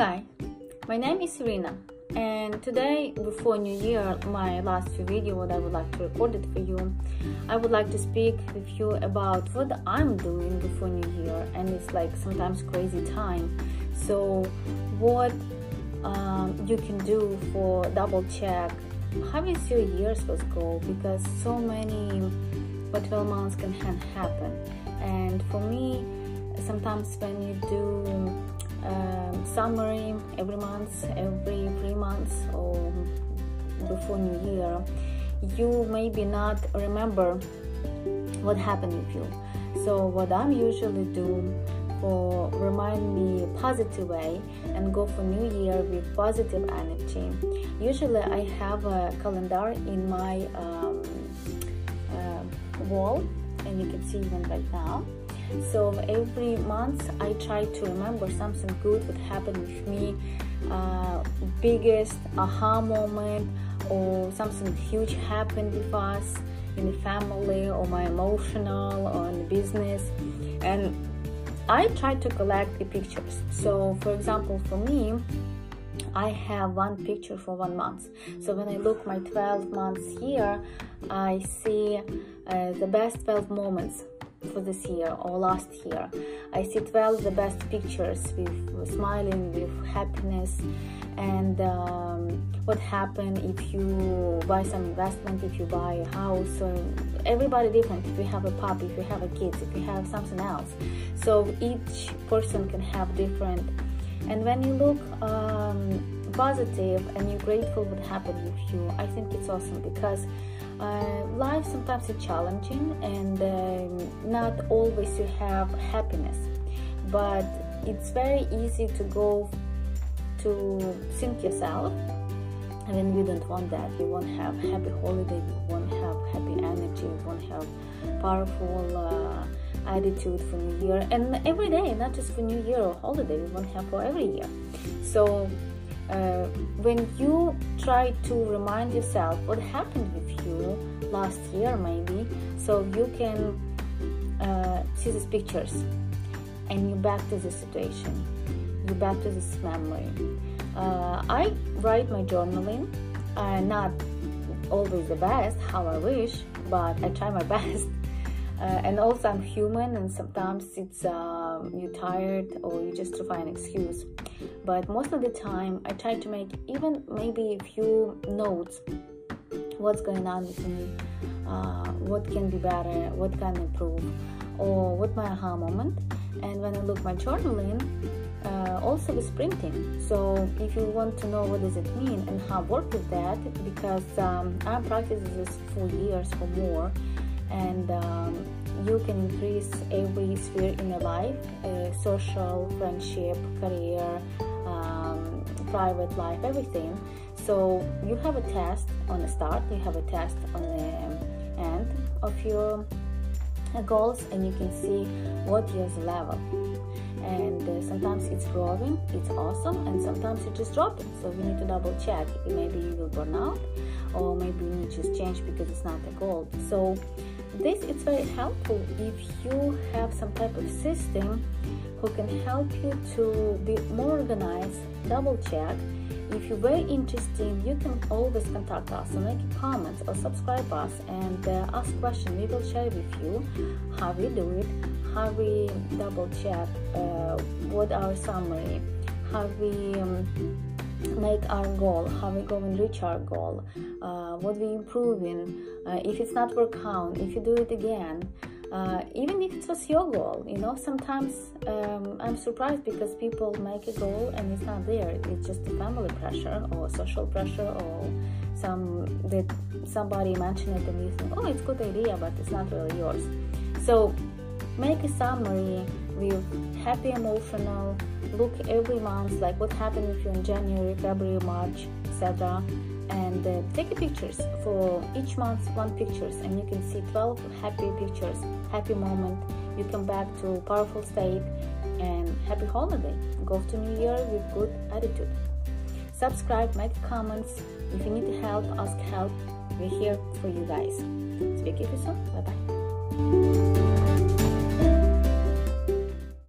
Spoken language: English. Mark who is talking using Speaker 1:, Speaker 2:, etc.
Speaker 1: guys, my name is Irina and today before New Year, my last few video what I would like to record it for you, I would like to speak with you about what I'm doing before New Year and it's like sometimes crazy time. So what um, you can do for double check how is your year supposed to go because so many what 12 months can happen and for me sometimes when you do um, summary every month, every three months, or before New Year, you maybe not remember what happened with you. So what I'm usually do for remind me positive way and go for New Year with positive energy. Usually I have a calendar in my um, uh, wall, and you can see even right now so every month I try to remember something good that happened with me, uh, biggest aha moment or something huge happened with us in the family or my emotional or in the business and I try to collect the pictures. So for example for me I have one picture for one month. So when I look my 12 months here, I see uh, the best 12 moments for this year or last year. I see 12 the best pictures with, smiling, with happiness, and um, what happened if you buy some investment, if you buy a house, or everybody different. If you have a puppy, if you have a kid, if you have something else. So each person can have different. And when you look um, positive and you're grateful what happened with you, I think it's awesome because uh, life sometimes is challenging and um, not always you have happiness. But it's very easy to go to think yourself and then you don't want that. You won't have happy holiday you won't have happy energy you won't have powerful uh, attitude for new year. And every day not just for new year or holiday We won't have for every year. So uh, when you try to remind yourself what happened with you last year maybe so you can uh, see these pictures and you back to the situation. You back to this memory. Uh, i write my journaling uh, not always the best how i wish but i try my best. Uh, and also I'm human and sometimes it's um, you're tired or you just to find an excuse but most of the time I try to make even maybe a few notes what's going on with me uh, what can be better what can improve or what my aha moment. And when I look my journaling uh, also with printing so if you want to know what does it mean and how work with that because um, I practice this for years or more and um, you can increase every sphere in your life uh, social friendship career um, private life everything. So you have a test on the start you have a test on the end of your goals and you can see what your level. And uh, sometimes it's growing it's awesome and sometimes it just dropping. So we need to double check. Maybe you will burn out or maybe you need to change because it's not a goal. So this is very helpful if you have some type of system who can help you to be more organized double check. If you're very interested you can always contact us or make comments or subscribe us and uh, ask questions. We will share with you how we do it how we double check uh, what our summary how we um, make our goal how we go and reach our goal uh, what we improve in. Uh, if it's not work out if you do it again uh, even if it was your goal you know sometimes um, i'm surprised because people make a goal and it's not there. It's just a family pressure or social pressure or some that somebody mentioned it and you think oh it's a good idea but it's not really yours. So make a summary with happy emotional look every month like what happened with you in january february march etc and uh, take pictures. For each month one pictures and you can see 12 happy pictures happy moment. You come back to powerful state and happy holiday. Go to new year with good attitude. Subscribe make comments. If you need help ask help. We're here for you guys. Speak to you soon bye bye